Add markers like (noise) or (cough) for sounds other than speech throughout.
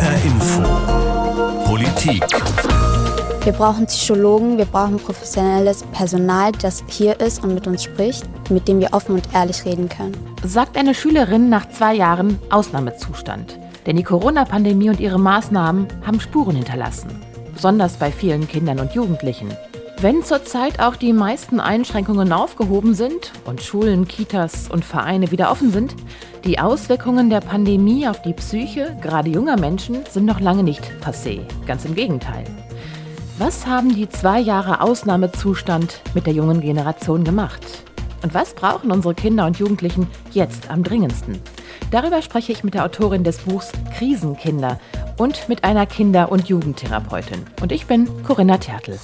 HR Info. Politik. Wir brauchen Psychologen, wir brauchen professionelles Personal, das hier ist und mit uns spricht, mit dem wir offen und ehrlich reden können. Sagt eine Schülerin nach zwei Jahren Ausnahmezustand. Denn die Corona-Pandemie und ihre Maßnahmen haben Spuren hinterlassen. Besonders bei vielen Kindern und Jugendlichen. Wenn zurzeit auch die meisten Einschränkungen aufgehoben sind und Schulen, Kitas und Vereine wieder offen sind, die Auswirkungen der Pandemie auf die Psyche gerade junger Menschen sind noch lange nicht passé. Ganz im Gegenteil. Was haben die zwei Jahre Ausnahmezustand mit der jungen Generation gemacht? Und was brauchen unsere Kinder und Jugendlichen jetzt am dringendsten? Darüber spreche ich mit der Autorin des Buchs Krisenkinder und mit einer Kinder- und Jugendtherapeutin. Und ich bin Corinna Tertel.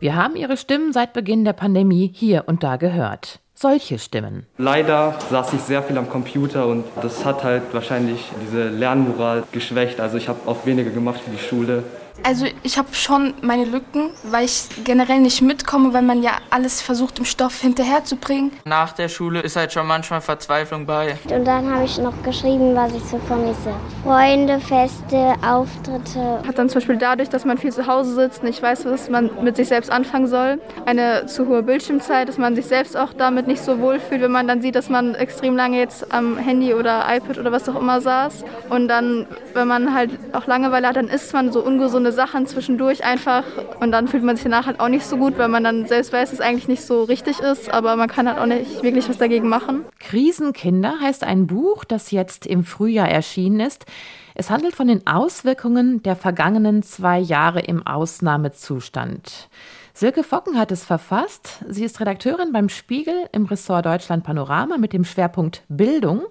Wir haben ihre Stimmen seit Beginn der Pandemie hier und da gehört. Solche Stimmen. Leider saß ich sehr viel am Computer und das hat halt wahrscheinlich diese Lernmoral geschwächt. Also ich habe auch weniger gemacht für die Schule. Also ich habe schon meine Lücken, weil ich generell nicht mitkomme, weil man ja alles versucht im Stoff hinterherzubringen. Nach der Schule ist halt schon manchmal Verzweiflung bei. Und dann habe ich noch geschrieben, was ich so vermisse. Freunde, Feste, Auftritte. Hat dann zum Beispiel dadurch, dass man viel zu Hause sitzt, nicht weiß, was man mit sich selbst anfangen soll. Eine zu hohe Bildschirmzeit, dass man sich selbst auch damit nicht so wohl fühlt, wenn man dann sieht, dass man extrem lange jetzt am Handy oder iPad oder was auch immer saß. Und dann, wenn man halt auch Langeweile hat, dann isst man so ungesunde coole Sachen zwischendurch einfach und dann fühlt man sich danach halt auch nicht so gut, weil man dann selbst weiß, dass es eigentlich nicht so richtig ist, aber man kann halt auch nicht wirklich was dagegen machen. Krisenkinder heißt ein Buch, das jetzt im Frühjahr erschienen ist. Es handelt von den Auswirkungen der vergangenen zwei Jahre im Ausnahmezustand. Silke Focken hat es verfasst. Sie ist Redakteurin beim Spiegel im Ressort Deutschland Panorama mit dem Schwerpunkt Bildung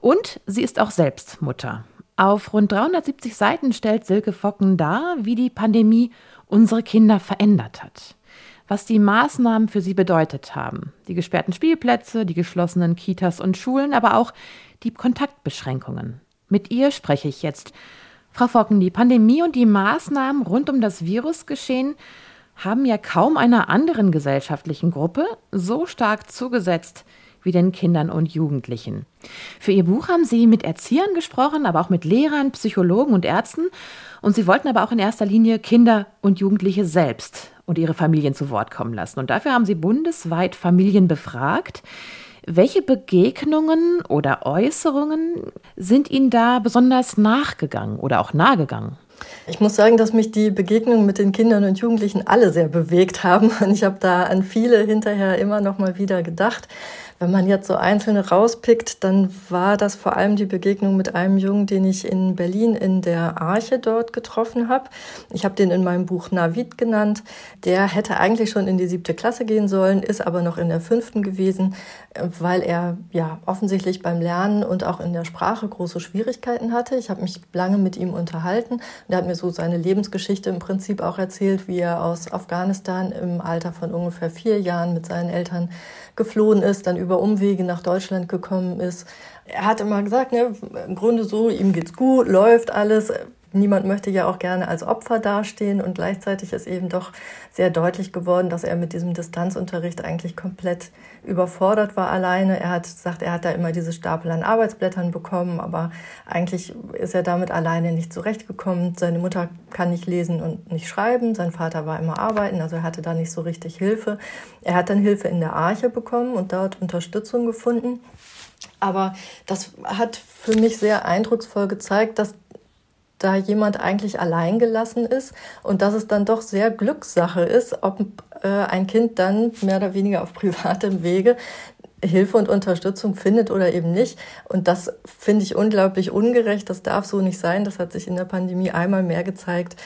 und sie ist auch selbst Mutter. Auf rund 370 Seiten stellt Silke Focken dar, wie die Pandemie unsere Kinder verändert hat. Was die Maßnahmen für sie bedeutet haben. Die gesperrten Spielplätze, die geschlossenen Kitas und Schulen, aber auch die Kontaktbeschränkungen. Mit ihr spreche ich jetzt. Frau Focken, die Pandemie und die Maßnahmen rund um das Virusgeschehen haben ja kaum einer anderen gesellschaftlichen Gruppe so stark zugesetzt wie den Kindern und Jugendlichen. Für Ihr Buch haben Sie mit Erziehern gesprochen, aber auch mit Lehrern, Psychologen und Ärzten. Und Sie wollten aber auch in erster Linie Kinder und Jugendliche selbst und ihre Familien zu Wort kommen lassen. Und dafür haben Sie bundesweit Familien befragt. Welche Begegnungen oder Äußerungen sind Ihnen da besonders nachgegangen oder auch nahegegangen? Ich muss sagen, dass mich die Begegnungen mit den Kindern und Jugendlichen alle sehr bewegt haben. Und ich habe da an viele hinterher immer noch mal wieder gedacht. Wenn man jetzt so einzelne rauspickt, dann war das vor allem die Begegnung mit einem Jungen, den ich in Berlin in der Arche dort getroffen habe. Ich habe den in meinem Buch Navid genannt. Der hätte eigentlich schon in die siebte Klasse gehen sollen, ist aber noch in der fünften gewesen, weil er ja offensichtlich beim Lernen und auch in der Sprache große Schwierigkeiten hatte. Ich habe mich lange mit ihm unterhalten. Er hat mir so seine Lebensgeschichte im Prinzip auch erzählt, wie er aus Afghanistan im Alter von ungefähr vier Jahren mit seinen Eltern geflohen ist, dann über Umwege nach Deutschland gekommen ist. Er hat immer gesagt, ne, im Grunde so, ihm geht's gut, läuft alles. Niemand möchte ja auch gerne als Opfer dastehen und gleichzeitig ist eben doch sehr deutlich geworden, dass er mit diesem Distanzunterricht eigentlich komplett überfordert war alleine. Er hat gesagt, er hat da immer diese Stapel an Arbeitsblättern bekommen, aber eigentlich ist er damit alleine nicht zurechtgekommen. Seine Mutter kann nicht lesen und nicht schreiben. Sein Vater war immer arbeiten, also er hatte da nicht so richtig Hilfe. Er hat dann Hilfe in der Arche bekommen und dort Unterstützung gefunden. Aber das hat für mich sehr eindrucksvoll gezeigt, dass da jemand eigentlich allein gelassen ist und dass es dann doch sehr Glückssache ist, ob äh, ein Kind dann mehr oder weniger auf (laughs) privatem Wege Hilfe und Unterstützung findet oder eben nicht. Und das finde ich unglaublich ungerecht. Das darf so nicht sein. Das hat sich in der Pandemie einmal mehr gezeigt,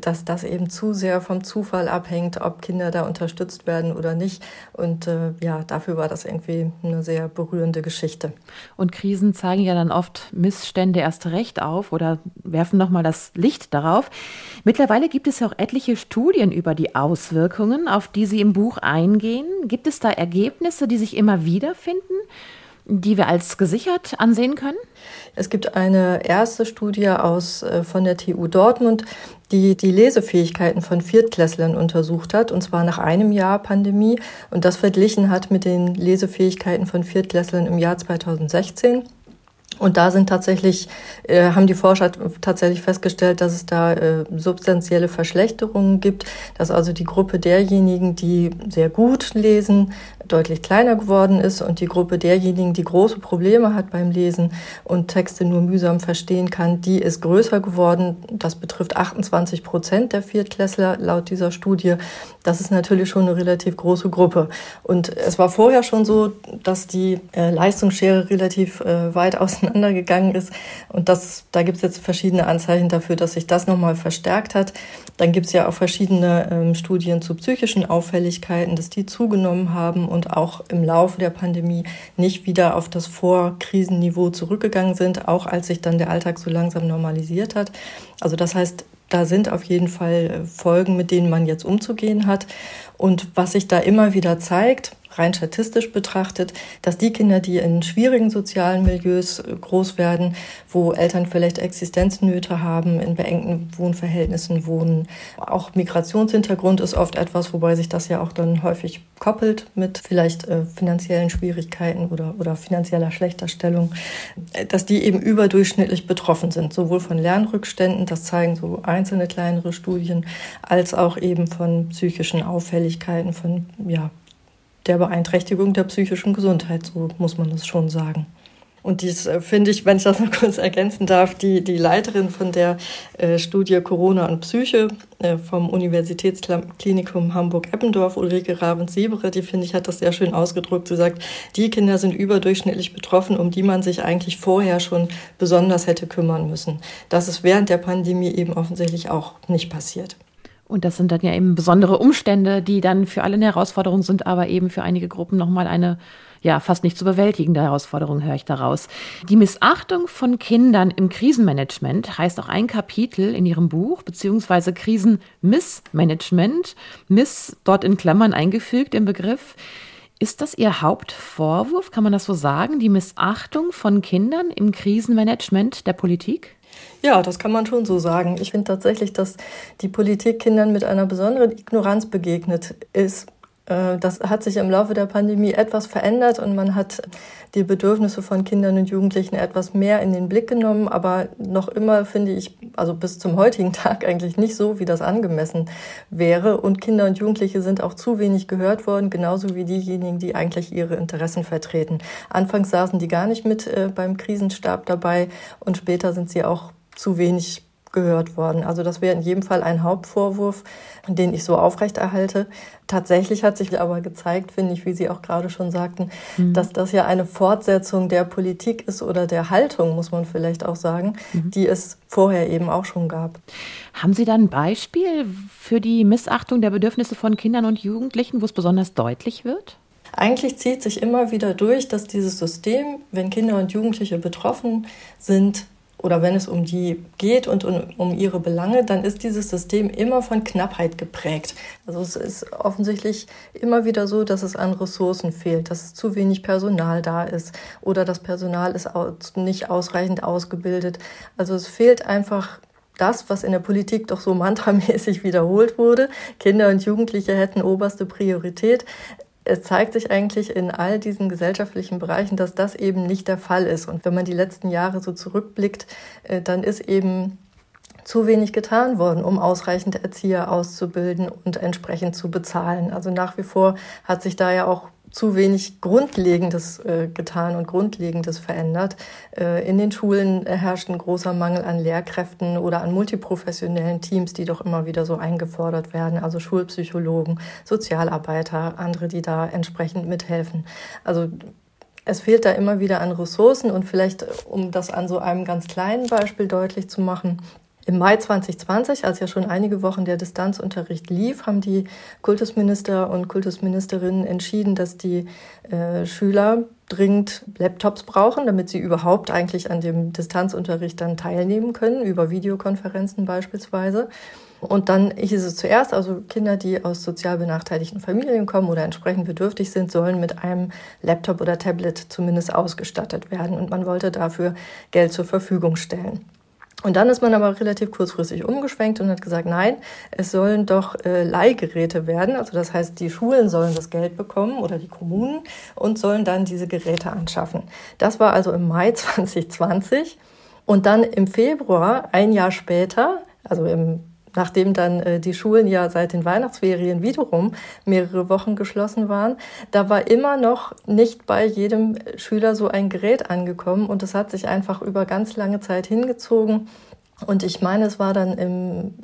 dass das eben zu sehr vom Zufall abhängt, ob Kinder da unterstützt werden oder nicht. Und äh, ja, dafür war das irgendwie eine sehr berührende Geschichte. Und Krisen zeigen ja dann oft Missstände erst recht auf oder werfen nochmal das Licht darauf. Mittlerweile gibt es ja auch etliche Studien über die Auswirkungen, auf die Sie im Buch eingehen. Gibt es da Ergebnisse, die sich immer wieder wiederfinden, die wir als gesichert ansehen können? Es gibt eine erste Studie aus, äh, von der TU Dortmund, die die Lesefähigkeiten von Viertklässlern untersucht hat, und zwar nach einem Jahr Pandemie und das verglichen hat mit den Lesefähigkeiten von Viertklässlern im Jahr 2016. Und da sind tatsächlich, äh, haben die Forscher tatsächlich festgestellt, dass es da äh, substanzielle Verschlechterungen gibt, dass also die Gruppe derjenigen, die sehr gut lesen, deutlich kleiner geworden ist und die Gruppe derjenigen, die große Probleme hat beim Lesen und Texte nur mühsam verstehen kann, die ist größer geworden. Das betrifft 28 Prozent der Viertklässler laut dieser Studie. Das ist natürlich schon eine relativ große Gruppe. Und es war vorher schon so, dass die äh, Leistungsschere relativ äh, weit (laughs) auseinandergegangen ist. Und das, da gibt es jetzt verschiedene Anzeichen dafür, dass sich das nochmal verstärkt hat. Dann gibt es ja auch verschiedene ähm, Studien zu psychischen Auffälligkeiten, dass die zugenommen haben und auch im Laufe der Pandemie nicht wieder auf das Vorkrisenniveau zurückgegangen sind, auch als sich dann der Alltag so langsam normalisiert hat. Also das heißt, da sind auf jeden Fall Folgen, mit denen man jetzt umzugehen hat. Und was sich da immer wieder zeigt, rein statistisch betrachtet, dass die Kinder, die in schwierigen sozialen Milieus äh, groß werden, wo Eltern vielleicht Existenznöte haben, in beengten Wohnverhältnissen wohnen, auch Migrationshintergrund ist oft etwas, wobei sich das ja auch dann häufig koppelt mit vielleicht äh, finanziellen Schwierigkeiten oder, oder finanzieller Schlechterstellung, äh, dass die eben überdurchschnittlich betroffen sind, sowohl von Lernrückständen, das zeigen so einzelne kleinere Studien, als auch eben von psychischen Auffälligkeiten, von ja, der Beeinträchtigung der psychischen Gesundheit, so muss man das schon sagen. Und dies äh, finde ich, wenn ich das (laughs) noch kurz ergänzen darf, die, die Leiterin von der äh, Studie Corona und Psyche äh, vom Universitätsklinikum Hamburg-Eppendorf, Ulrike Ravens-Siebere, die finde ich, hat das sehr schön ausgedrückt. Sie sagt, die Kinder sind überdurchschnittlich betroffen, um die man sich eigentlich vorher schon besonders hätte kümmern müssen. Das ist während der Pandemie eben offensichtlich auch nicht passiert. Und das sind dann ja eben besondere Umstände, die dann für alle eine Herausforderung sind, aber eben für einige Gruppen nochmal eine ja fast nicht zu bewältigende Herausforderung, höre ich daraus. Die Missachtung von Kindern im Krisenmanagement heißt auch ein Kapitel in Ihrem Buch, beziehungsweise Krisenmissmanagement, Miss dort in Klammern eingefügt im Begriff. Ist das Ihr Hauptvorwurf, kann man das so sagen, die Missachtung von Kindern im Krisenmanagement der Politik? Ja, das kann man schon so sagen. Ich finde tatsächlich, dass die Politik Kindern mit einer besonderen Ignoranz begegnet ist. Äh, das hat sich im Laufe der Pandemie etwas verändert und man hat die Bedürfnisse von Kindern und Jugendlichen etwas mehr in den Blick genommen, aber noch immer finde ich, also bis zum heutigen (laughs) Tag eigentlich nicht so, wie das angemessen wäre. Und Kinder und Jugendliche sind auch zu wenig gehört worden, genauso wie diejenigen, die eigentlich ihre Interessen vertreten. Anfangs saßen die gar nicht mit äh, beim Krisenstab dabei und später sind sie auch zu wenig gehört worden. Also das wäre in jedem Fall ein Hauptvorwurf, den ich so aufrechterhalte. Tatsächlich hat sich aber gezeigt, finde ich, wie Sie auch gerade schon sagten, mhm. dass das ja eine Fortsetzung der Politik ist oder der Haltung, muss man vielleicht auch sagen, mhm. die es vorher eben auch schon gab. Haben Sie da ein Beispiel für die Missachtung der Bedürfnisse von Kindern und Jugendlichen, wo es besonders deutlich wird? Eigentlich zieht sich immer wieder durch, dass dieses System, wenn Kinder und Jugendliche betroffen sind, oder wenn es um die geht und um, ihre Belange, dann ist dieses System immer von Knappheit geprägt. Also es ist offensichtlich immer wieder so, dass es an Ressourcen fehlt, dass zu wenig Personal da ist oder das Personal ist nicht ausreichend ausgebildet. Also es fehlt einfach das, was in der Politik doch so (laughs) mantramäßig wiederholt wurde. Kinder und Jugendliche hätten oberste Priorität es zeigt sich eigentlich in all diesen gesellschaftlichen Bereichen, dass das eben nicht der Fall ist. Und wenn man die letzten Jahre so zurückblickt, äh, dann ist eben zu wenig getan worden, um ausreichend Erzieher auszubilden und entsprechend zu bezahlen. Also nach wie vor hat sich da ja auch zu wenig Grundlegendes äh, getan und Grundlegendes verändert. Äh, in den Schulen herrscht ein großer Mangel an Lehrkräften oder an multiprofessionellen Teams, die doch immer wieder so eingefordert werden. Also Schulpsychologen, Sozialarbeiter, andere, die da entsprechend mithelfen. Also es fehlt da immer wieder an Ressourcen und vielleicht, um das an so einem ganz kleinen Beispiel deutlich zu machen, im Mai 2020, als ja schon einige Wochen der Distanzunterricht lief, haben die Kultusminister und Kultusministerinnen entschieden, dass die äh, Schüler dringend Laptops brauchen, damit sie überhaupt eigentlich an dem Distanzunterricht dann teilnehmen können, über Videokonferenzen beispielsweise. Und dann hieß es zuerst, also Kinder, die aus sozial benachteiligten Familien kommen oder entsprechend bedürftig sind, sollen mit einem Laptop oder Tablet zumindest ausgestattet werden. Und man wollte dafür Geld zur Verfügung stellen. Und dann ist man aber relativ kurzfristig umgeschwenkt und hat gesagt, nein, es sollen doch äh, Leihgeräte werden. Also das heißt, die Schulen sollen das Geld bekommen oder die Kommunen und sollen dann diese Geräte anschaffen. Das war also im Mai (laughs) 2020. Und dann im Februar, ein Jahr später, also im nachdem dann äh, die Schulen ja seit den Weihnachtsferien wiederum mehrere Wochen geschlossen waren, da war immer noch nicht bei jedem Schüler so ein Gerät angekommen und es hat sich einfach über ganz lange Zeit hingezogen. Und ich meine, es war dann im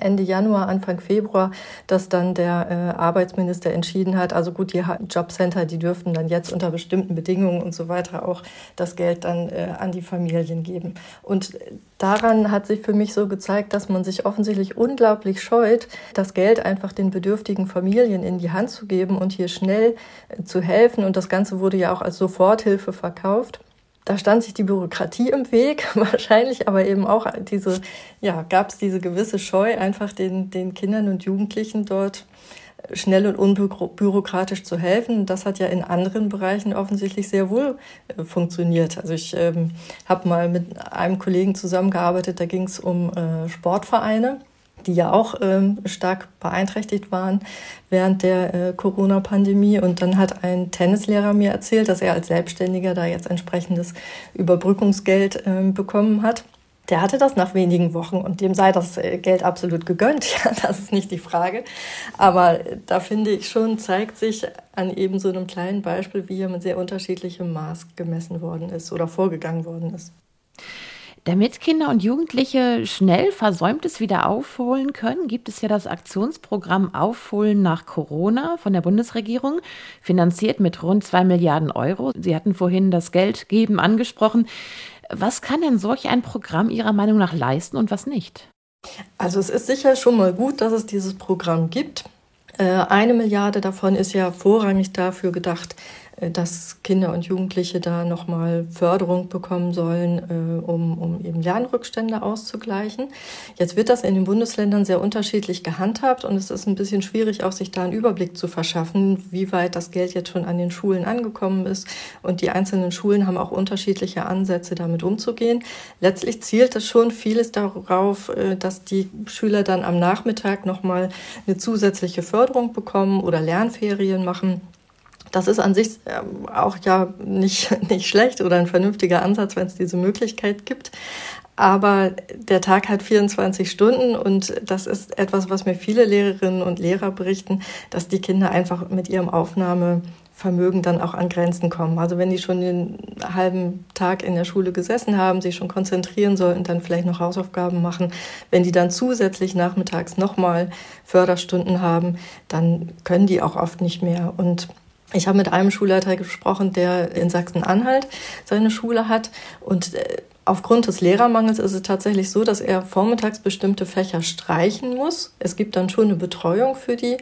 Ende Januar, Anfang Februar, dass dann der äh, Arbeitsminister entschieden hat, also gut, die Jobcenter, die dürften dann jetzt unter bestimmten Bedingungen und so weiter auch das Geld dann äh, an die Familien geben. Und daran hat sich für mich so gezeigt, dass man sich offensichtlich unglaublich scheut, das Geld einfach den bedürftigen Familien in die Hand zu geben und hier schnell äh, zu helfen. Und das Ganze wurde ja auch als Soforthilfe verkauft da stand sich die Bürokratie im Weg, (laughs) wahrscheinlich, aber eben auch diese, ja, gab es diese gewisse Scheu, einfach den, den Kindern und Jugendlichen dort schnell und unbürokratisch zu helfen. Das hat ja in anderen Bereichen offensichtlich sehr wohl äh, funktioniert. Also ich ähm, habe mal mit einem Kollegen zusammengearbeitet, da ging es um äh, Sportvereine die ja auch ähm, stark beeinträchtigt waren während der äh, Corona-Pandemie. Und dann hat ein Tennislehrer mir erzählt, dass er als Selbstständiger da jetzt entsprechendes Überbrückungsgeld äh, bekommen hat. Der hatte das nach wenigen Wochen und dem sei das äh, Geld absolut gegönnt. (laughs) Ja, das ist nicht die Frage. Aber da finde ich schon, zeigt sich an eben so einem kleinen Beispiel, wie hier mit sehr unterschiedlichem Maß gemessen worden ist oder vorgegangen worden ist. Damit Kinder und Jugendliche schnell Versäumtes wieder aufholen können, gibt es ja das Aktionsprogramm Aufholen nach Corona von der Bundesregierung, finanziert mit rund zwei Milliarden Euro. Sie hatten vorhin das Geld geben angesprochen. Was kann denn solch ein Programm Ihrer Meinung nach leisten und was nicht? Also es ist sicher schon mal gut, dass es dieses Programm gibt. Äh, eine Milliarde davon ist ja vorrangig dafür gedacht, dass Kinder und Jugendliche da nochmal Förderung bekommen sollen, äh, um, um eben Lernrückstände auszugleichen. Jetzt wird das in den Bundesländern sehr unterschiedlich gehandhabt und es ist ein bisschen schwierig, auch sich da einen Überblick zu verschaffen, wie weit das Geld jetzt schon an den Schulen angekommen ist. Und die einzelnen Schulen haben auch unterschiedliche Ansätze, damit umzugehen. Letztlich zielt es schon vieles darauf, äh, dass die Schüler dann am Nachmittag nochmal eine zusätzliche Förderung bekommen oder Lernferien machen das ist an sich ähm, auch ja nicht, (laughs) nicht schlecht oder ein vernünftiger Ansatz, wenn es diese Möglichkeit gibt. Aber der Tag hat 24 Stunden und das ist etwas, was mir viele Lehrerinnen und Lehrer berichten, dass die Kinder einfach mit ihrem Aufnahmevermögen dann auch an Grenzen kommen. Also wenn die schon den halben Tag in der Schule gesessen haben, sich schon konzentrieren sollten, dann vielleicht noch Hausaufgaben machen. Wenn die dann zusätzlich nachmittags nochmal Förderstunden haben, dann können die auch oft nicht mehr. Und ich habe mit einem Schulleiter gesprochen, der in Sachsen-Anhalt seine Schule hat und äh, Aufgrund des Lehrermangels ist es tatsächlich so, dass er vormittags bestimmte Fächer streichen muss. Es gibt dann schon eine Betreuung für die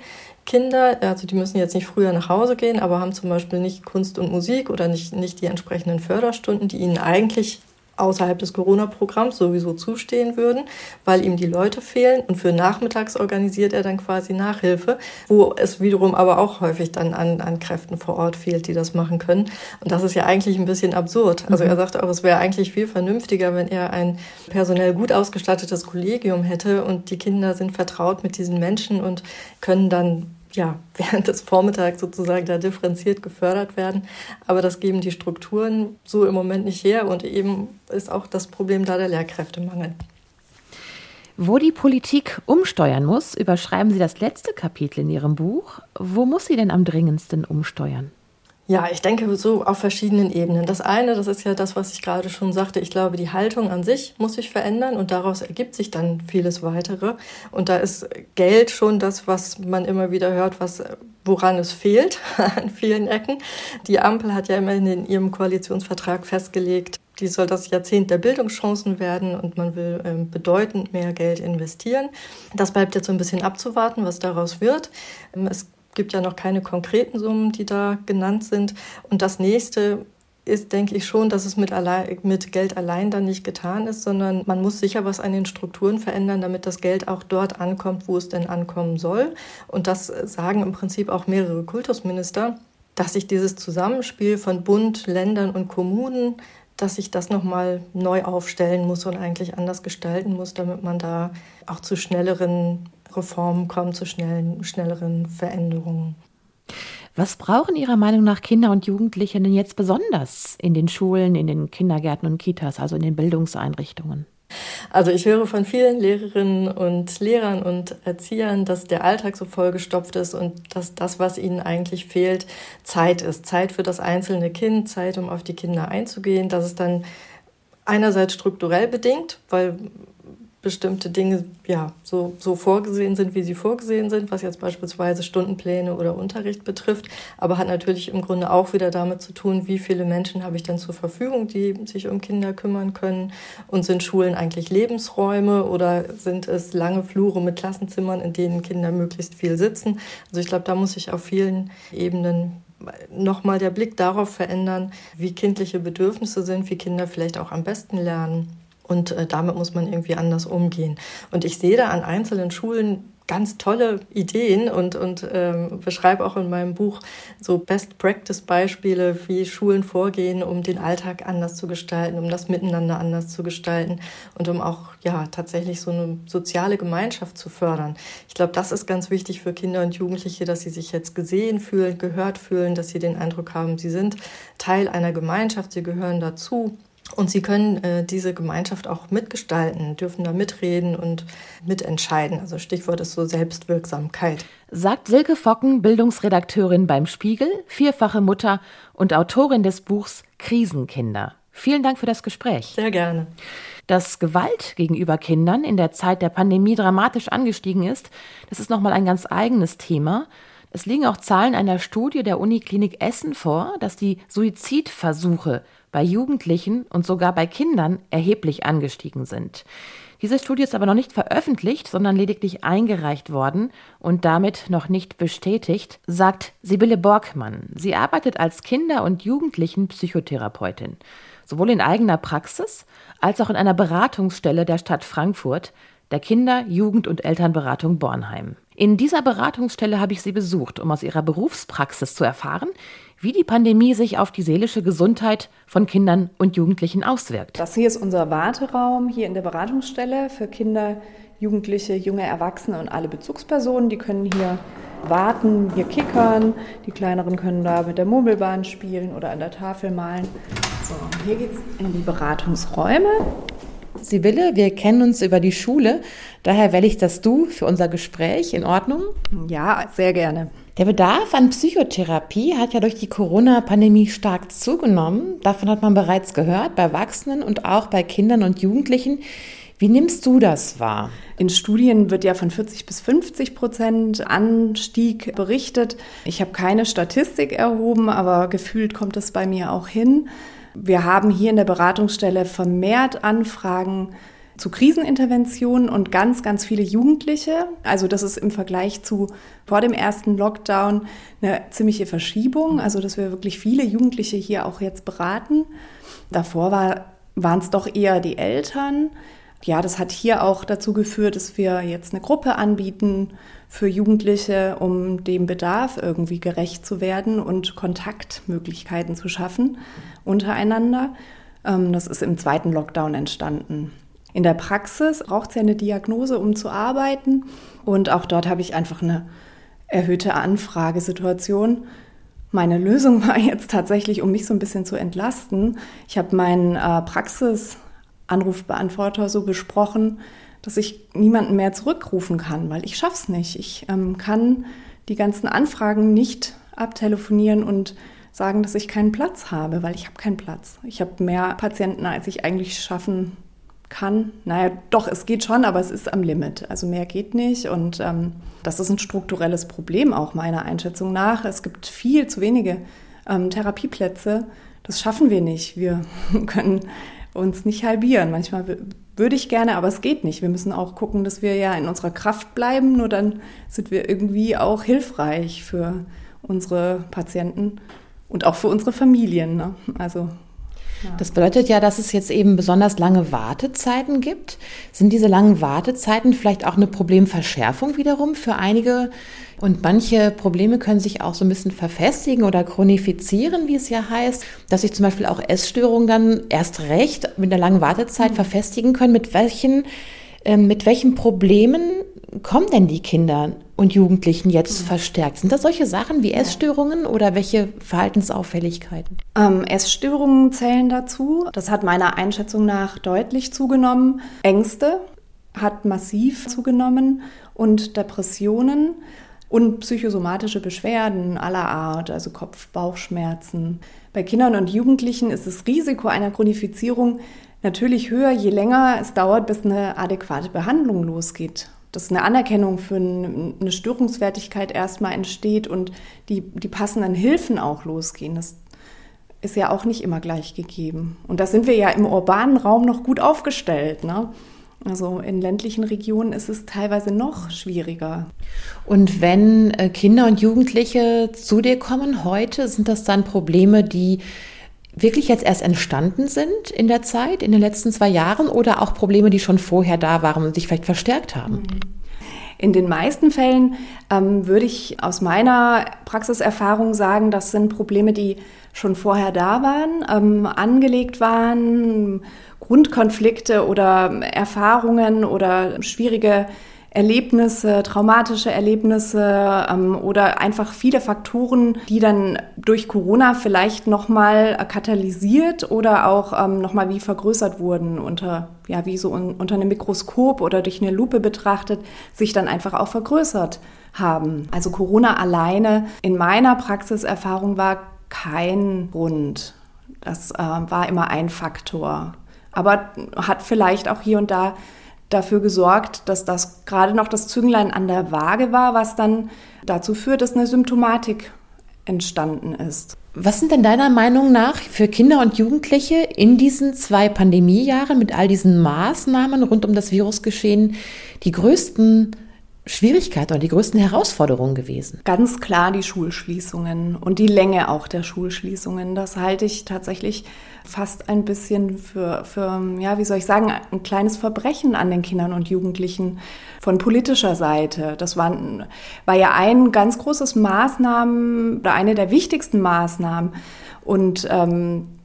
Kinder. Also die müssen jetzt nicht früher nach Hause gehen, aber haben zum Beispiel nicht Kunst und Musik oder nicht, nicht die entsprechenden Förderstunden, die ihnen eigentlich außerhalb des Corona-Programms sowieso zustehen würden, weil ihm die Leute fehlen. Und für nachmittags organisiert er dann quasi Nachhilfe, wo es wiederum aber auch häufig dann an, an Kräften vor Ort fehlt, die das machen können. Und das ist ja eigentlich ein bisschen absurd. Also er mhm. sagt auch, es wäre eigentlich viel vernünftiger, wenn er ein personell gut ausgestattetes Kollegium hätte und die Kinder sind vertraut mit diesen Menschen und können dann ja, (laughs) während des Vormittags sozusagen da differenziert gefördert werden. Aber das geben die Strukturen so im Moment nicht her und eben ist auch das Problem da der Lehrkräftemangel. Wo die Politik umsteuern muss, überschreiben Sie das letzte Kapitel in Ihrem Buch. Wo muss sie denn am dringendsten umsteuern? Ja, ich denke so auf verschiedenen Ebenen. Das eine, das ist ja das, was ich gerade schon sagte. Ich glaube, die Haltung an sich muss sich verändern und daraus ergibt sich dann vieles weitere. Und da ist Geld schon das, was man immer wieder hört, was woran es fehlt (laughs) an vielen Ecken. Die Ampel hat ja immerhin in ihrem Koalitionsvertrag festgelegt, die soll das Jahrzehnt der Bildungschancen werden und man will äh, bedeutend mehr Geld investieren. Das bleibt jetzt so ein bisschen abzuwarten, was daraus wird. Es gibt ja noch keine konkreten Summen, die da genannt sind. Und das nächste ist, denke ich schon, dass es mit, allein, mit Geld allein dann nicht getan ist, sondern man muss sicher was an den Strukturen verändern, damit das Geld auch dort ankommt, wo es denn ankommen soll. Und das sagen im Prinzip auch mehrere Kultusminister, dass sich dieses Zusammenspiel von Bund, Ländern und Kommunen dass ich das nochmal neu aufstellen muss und eigentlich anders gestalten muss, damit man da auch zu schnelleren Reformen kommt, zu schnellen, schnelleren Veränderungen. Was brauchen Ihrer Meinung nach Kinder und Jugendliche denn jetzt besonders in den Schulen, in den Kindergärten und Kitas, also in den Bildungseinrichtungen? Also ich höre von vielen Lehrerinnen und Lehrern und Erziehern, dass der Alltag so vollgestopft ist und dass das, was ihnen eigentlich fehlt, Zeit ist. Zeit für das einzelne Kind, Zeit, um auf die Kinder einzugehen. Das ist dann einerseits strukturell bedingt, weil bestimmte Dinge ja so, so vorgesehen sind, wie sie vorgesehen sind, was jetzt beispielsweise Stundenpläne oder Unterricht betrifft, aber hat natürlich im Grunde auch wieder damit zu tun, wie viele Menschen habe ich denn zur Verfügung, die sich um Kinder kümmern können? Und sind Schulen eigentlich Lebensräume oder sind es lange Flure mit Klassenzimmern, in denen Kinder möglichst viel sitzen. Also ich glaube, da muss sich auf vielen Ebenen nochmal der Blick darauf verändern, wie kindliche Bedürfnisse sind, wie Kinder vielleicht auch am besten lernen und äh, damit muss man irgendwie anders umgehen. Und ich sehe da an einzelnen Schulen ganz tolle Ideen und, und ähm, beschreibe auch in meinem Buch so Best-Practice-Beispiele, wie Schulen vorgehen, um den Alltag anders zu gestalten, um das Miteinander anders zu gestalten und um auch ja tatsächlich so eine soziale Gemeinschaft zu fördern. Ich glaube, das ist ganz wichtig für Kinder und Jugendliche, dass sie sich jetzt gesehen fühlen, gehört fühlen, dass sie den Eindruck haben, sie sind Teil einer Gemeinschaft, sie gehören dazu und sie können äh, diese Gemeinschaft auch mitgestalten, dürfen da mitreden und mitentscheiden. Also Stichwort ist so Selbstwirksamkeit. Sagt Silke Focken, Bildungsredakteurin beim Spiegel, vierfache Mutter und Autorin des Buchs Krisenkinder. Vielen Dank für das Gespräch. Sehr gerne. Dass Gewalt gegenüber Kindern in der Zeit der Pandemie dramatisch angestiegen ist, das ist nochmal ein ganz eigenes Thema. Es liegen auch Zahlen einer Studie der Uniklinik Essen vor, dass die Suizidversuche bei Jugendlichen und sogar bei Kindern erheblich angestiegen sind. Diese Studie ist aber noch nicht veröffentlicht, sondern lediglich eingereicht worden und damit noch nicht bestätigt, sagt Sibylle Borgmann. Sie arbeitet als Kinder- und Jugendlichen-Psychotherapeutin, sowohl in eigener Praxis als auch in einer Beratungsstelle der Stadt Frankfurt, der Kinder-, Jugend- und Elternberatung Bornheim. In dieser Beratungsstelle habe ich sie besucht, um aus ihrer Berufspraxis zu erfahren, wie die Pandemie sich auf die seelische Gesundheit von Kindern und Jugendlichen auswirkt. Das hier ist unser Warteraum hier in der Beratungsstelle für Kinder, Jugendliche, junge Erwachsene und alle Bezugspersonen. Die können hier warten, hier kickern. Die kleineren können da mit der Murmelbahn spielen oder an der Tafel malen. So, hier geht es in die Beratungsräume. Sibylle, wir kennen uns über die Schule. Daher wähle ich das Du für unser Gespräch. In Ordnung? Ja, sehr gerne. Der Bedarf an Psychotherapie hat ja durch die Corona-Pandemie stark zugenommen. Davon hat man bereits gehört, bei Erwachsenen und auch bei Kindern und Jugendlichen. Wie nimmst du das wahr? In Studien wird ja von 40 bis 50 Prozent Anstieg berichtet. Ich habe keine Statistik erhoben, aber gefühlt kommt es bei mir auch hin. Wir haben hier in der Beratungsstelle vermehrt Anfragen zu Kriseninterventionen und ganz, ganz viele Jugendliche. Also das ist im Vergleich zu vor dem ersten Lockdown eine ziemliche Verschiebung. Also dass wir wirklich viele Jugendliche hier auch jetzt beraten. Davor war, waren es doch eher die Eltern. Ja, das hat hier auch dazu geführt, dass wir jetzt eine Gruppe anbieten für Jugendliche, um dem Bedarf irgendwie gerecht zu werden und Kontaktmöglichkeiten zu schaffen untereinander. Ähm, das ist im zweiten Lockdown entstanden. In der Praxis braucht es ja eine Diagnose, um zu arbeiten. Und auch dort habe ich einfach eine erhöhte Anfragesituation. Meine Lösung (laughs) war jetzt tatsächlich, um mich so ein bisschen zu entlasten. Ich habe meinen äh, Praxisanrufbeantworter so besprochen, dass ich niemanden mehr zurückrufen kann, weil ich schaff's nicht. Ich ähm, kann die ganzen Anfragen nicht abtelefonieren und sagen, dass ich keinen Platz habe, weil ich habe keinen Platz. Ich habe mehr Patienten, als ich eigentlich schaffen kann. Naja, doch, es geht schon, aber es ist am Limit. Also mehr geht nicht. Und ähm, das ist ein strukturelles Problem auch meiner Einschätzung nach. Es gibt viel zu wenige ähm, Therapieplätze. Das schaffen wir nicht. Wir (laughs) können uns nicht halbieren. Manchmal würde ich gerne, aber es geht nicht. Wir müssen auch gucken, dass wir ja in unserer Kraft bleiben. Nur dann sind wir irgendwie auch hilfreich für unsere Patienten und auch für unsere Familien. Ne? Also Das bedeutet ja, dass es jetzt eben besonders lange Wartezeiten gibt. Sind diese langen Wartezeiten vielleicht auch eine Problemverschärfung wiederum für einige? Und manche Probleme können sich auch so ein bisschen verfestigen oder chronifizieren, wie es ja heißt, dass sich zum Beispiel auch Essstörungen dann erst recht mit einer langen Wartezeit mhm. verfestigen können. Mit welchen, äh, mit welchen Problemen kommen denn die Kinder und Jugendlichen jetzt verstärkt? Sind das solche Sachen wie Essstörungen oder welche Verhaltensauffälligkeiten? Ähm, Essstörungen zählen dazu. Das hat meiner Einschätzung nach deutlich zugenommen. Ängste hat massiv zugenommen und Depressionen und psychosomatische Beschwerden aller Art, also Kopf, Bauchschmerzen. Bei Kindern und Jugendlichen ist das Risiko einer Chronifizierung natürlich höher, je länger es dauert, bis eine adäquate Behandlung losgeht dass eine Anerkennung für eine Störungswertigkeit erstmal entsteht und die, die passenden Hilfen auch losgehen. Das ist ja auch nicht immer gleich gegeben. Und da sind wir ja im urbanen Raum noch gut aufgestellt. Ne? Also in ländlichen Regionen ist es teilweise noch schwieriger. Und wenn äh, Kinder und Jugendliche zu dir kommen heute, sind das dann Probleme, die wirklich jetzt erst entstanden sind in der Zeit, in den letzten zwei Jahren oder auch Probleme, die schon vorher da waren und sich vielleicht verstärkt haben? Mhm. In den meisten Fällen ähm, würde ich aus meiner Praxiserfahrung sagen, das sind Probleme, die schon vorher da waren, ähm, angelegt waren, Grundkonflikte oder Erfahrungen oder schwierige Erlebnisse, traumatische Erlebnisse ähm, oder einfach viele Faktoren, die dann durch Corona vielleicht nochmal katalysiert oder auch ähm, nochmal wie vergrößert wurden unter, ja, wie so un, unter einem Mikroskop oder durch eine Lupe betrachtet, sich dann einfach auch vergrößert haben. Also Corona alleine in meiner Praxiserfahrung war kein Grund. Das äh, war immer ein Faktor. Aber hat vielleicht auch hier und da dafür gesorgt, dass das gerade noch das Zünglein an der Waage war, was dann dazu führt, dass eine Symptomatik entstanden ist. Was sind denn deiner Meinung nach für Kinder und Jugendliche in diesen zwei Pandemiejahren mit all diesen Maßnahmen rund um das Virusgeschehen die größten Schwierigkeiten oder die größten Herausforderungen gewesen? Ganz klar die Schulschließungen und die Länge auch der Schulschließungen. Das halte ich tatsächlich fast ein bisschen für, für, ja, wie soll ich sagen, ein kleines Verbrechen an den Kindern und Jugendlichen von politischer Seite. Das war, war ja ein ganz großes Maßnahmen oder eine der wichtigsten Maßnahmen. Und ähm,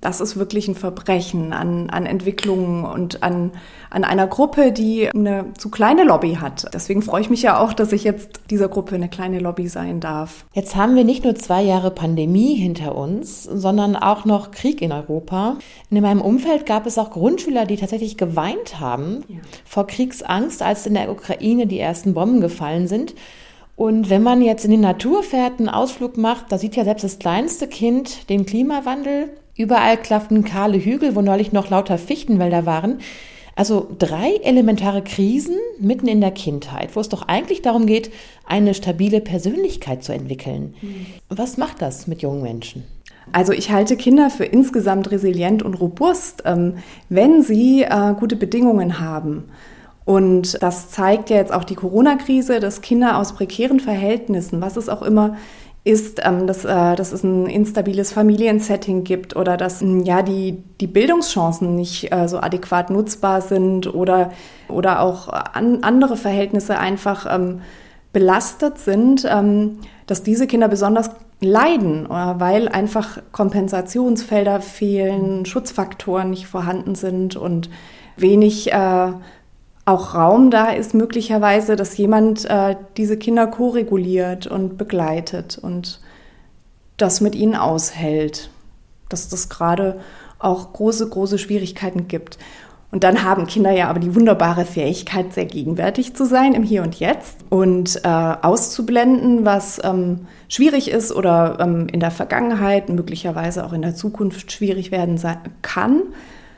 das ist wirklich ein Verbrechen an, an Entwicklungen und an, an einer Gruppe, die eine zu kleine Lobby hat. Deswegen freue ich mich ja auch, dass ich jetzt dieser Gruppe eine kleine Lobby sein darf. Jetzt haben wir nicht nur zwei Jahre Pandemie hinter uns, sondern auch noch Krieg in Europa. In meinem Umfeld gab es auch Grundschüler, die tatsächlich geweint haben ja. vor Kriegsangst, als in der Ukraine die ersten Bomben gefallen sind. Und wenn man jetzt in die Natur fährt, einen Ausflug macht, da sieht ja selbst das kleinste Kind den Klimawandel Überall klafften kahle Hügel, wo neulich noch lauter Fichtenwälder waren. Also drei elementare Krisen mitten in der Kindheit, wo es doch eigentlich darum geht, eine stabile Persönlichkeit zu entwickeln. Mhm. Was macht das mit jungen Menschen? Also ich halte Kinder für insgesamt resilient und robust, ähm, wenn sie äh, gute Bedingungen haben. Und das zeigt ja jetzt auch die Corona-Krise, dass Kinder aus prekären Verhältnissen, was es auch immer ist, ähm, dass, äh, dass es ein instabiles Familiensetting gibt oder dass ähm, ja, die, die Bildungschancen nicht äh, so adäquat nutzbar sind oder, oder auch an, andere Verhältnisse einfach ähm, belastet sind, ähm, dass diese Kinder besonders leiden, äh, weil einfach Kompensationsfelder fehlen, Schutzfaktoren nicht vorhanden sind und wenig äh, auch Raum da ist, möglicherweise, dass jemand äh, diese Kinder koreguliert und begleitet und das mit ihnen aushält. Dass das gerade auch große, große Schwierigkeiten gibt. Und dann haben Kinder ja aber die wunderbare Fähigkeit, sehr gegenwärtig zu sein im Hier und Jetzt und äh, auszublenden, was ähm, schwierig ist oder ähm, in der Vergangenheit, möglicherweise auch in der Zukunft schwierig werden kann.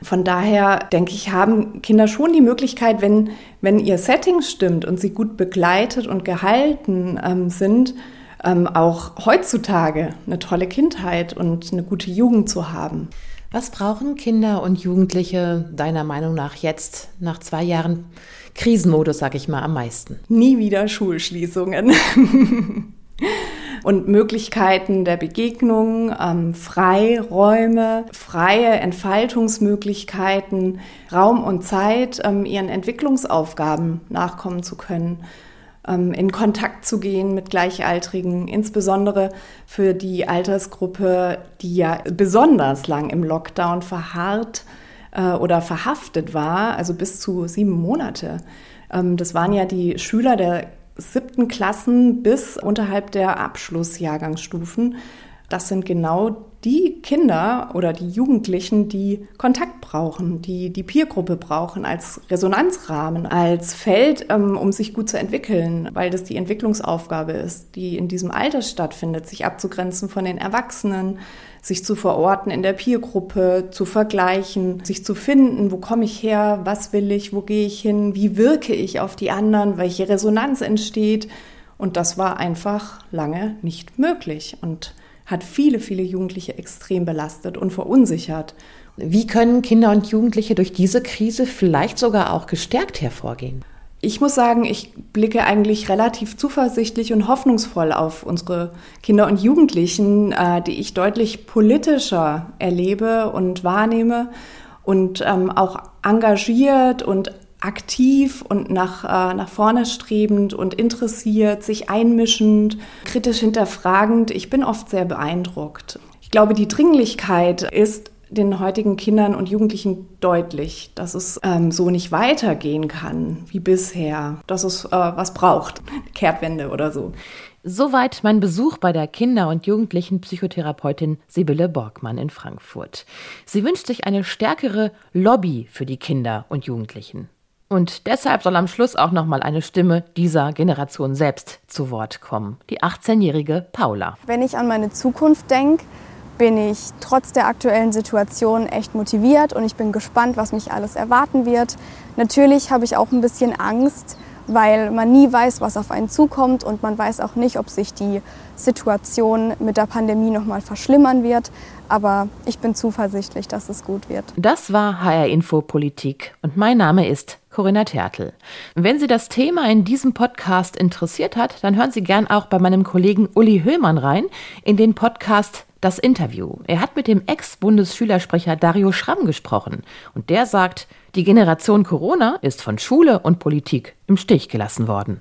Von daher denke ich, haben Kinder schon die Möglichkeit, wenn, wenn ihr Setting stimmt und sie gut begleitet und gehalten ähm, sind, ähm, auch heutzutage eine tolle Kindheit und eine gute Jugend zu haben. Was brauchen Kinder und Jugendliche deiner Meinung nach jetzt, nach zwei Jahren Krisenmodus, sag ich mal, am meisten? Nie wieder Schulschließungen. (laughs) und Möglichkeiten der Begegnung, ähm, Freiräume, freie Entfaltungsmöglichkeiten, Raum und Zeit, ähm, ihren Entwicklungsaufgaben nachkommen zu können ähm, in Kontakt zu gehen mit Gleichaltrigen, insbesondere für die Altersgruppe, die ja besonders lang im Lockdown verharrt äh, oder verhaftet war, also bis zu sieben Monate. Ähm, das waren ja die Schüler der siebten Klassen bis unterhalb der Abschlussjahrgangsstufen. Das sind genau die Kinder oder die Jugendlichen, die Kontakt brauchen, die die Peergruppe brauchen als Resonanzrahmen, als Feld, ähm, um sich gut zu entwickeln, weil das die Entwicklungsaufgabe ist, die in diesem Alter stattfindet, sich abzugrenzen von den Erwachsenen, sich zu verorten in der Peergruppe, zu vergleichen, sich zu finden, wo komme ich her, was will ich, wo gehe ich hin, wie wirke ich auf die anderen, welche Resonanz entsteht. Und das war einfach lange nicht möglich. Und hat viele, viele Jugendliche extrem belastet und verunsichert. Wie können Kinder und Jugendliche durch diese Krise vielleicht sogar auch gestärkt hervorgehen? Ich muss sagen, ich blicke eigentlich relativ zuversichtlich und hoffnungsvoll auf unsere Kinder und Jugendlichen, äh, die ich deutlich politischer erlebe und wahrnehme und ähm, auch engagiert und aktiv und nach, äh, nach vorne strebend und interessiert, sich einmischend, kritisch hinterfragend. Ich bin oft sehr beeindruckt. Ich glaube, die Dringlichkeit ist den heutigen Kindern und Jugendlichen deutlich, dass es ähm, so nicht weitergehen kann wie bisher, dass es äh, was braucht, (laughs) Kehrtwende oder so. Soweit mein Besuch bei der Kinder- und Jugendlichen-Psychotherapeutin Sibylle Borgmann in Frankfurt. Sie wünscht sich eine stärkere Lobby für die Kinder und Jugendlichen. Und deshalb soll am Schluss auch noch mal eine Stimme dieser Generation selbst zu Wort kommen. Die 18-jährige Paula. Wenn ich an meine Zukunft denke, bin ich trotz der aktuellen Situation echt motiviert und ich bin gespannt, was mich alles erwarten wird. Natürlich habe ich auch ein bisschen Angst, weil man nie weiß, was auf einen zukommt und man weiß auch nicht, ob sich die Situation mit der Pandemie noch mal verschlimmern wird. Aber ich bin zuversichtlich, dass es gut wird. Das war HR Info Politik und mein Name ist Corinna Tertel. Wenn Sie das Thema in diesem Podcast interessiert hat, dann hören Sie gern auch bei meinem Kollegen Uli Höhlmann rein in den Podcast Das Interview. Er hat mit dem Ex-Bundesschülersprecher Dario Schramm gesprochen und der sagt, die Generation Corona ist von Schule und Politik im Stich gelassen worden.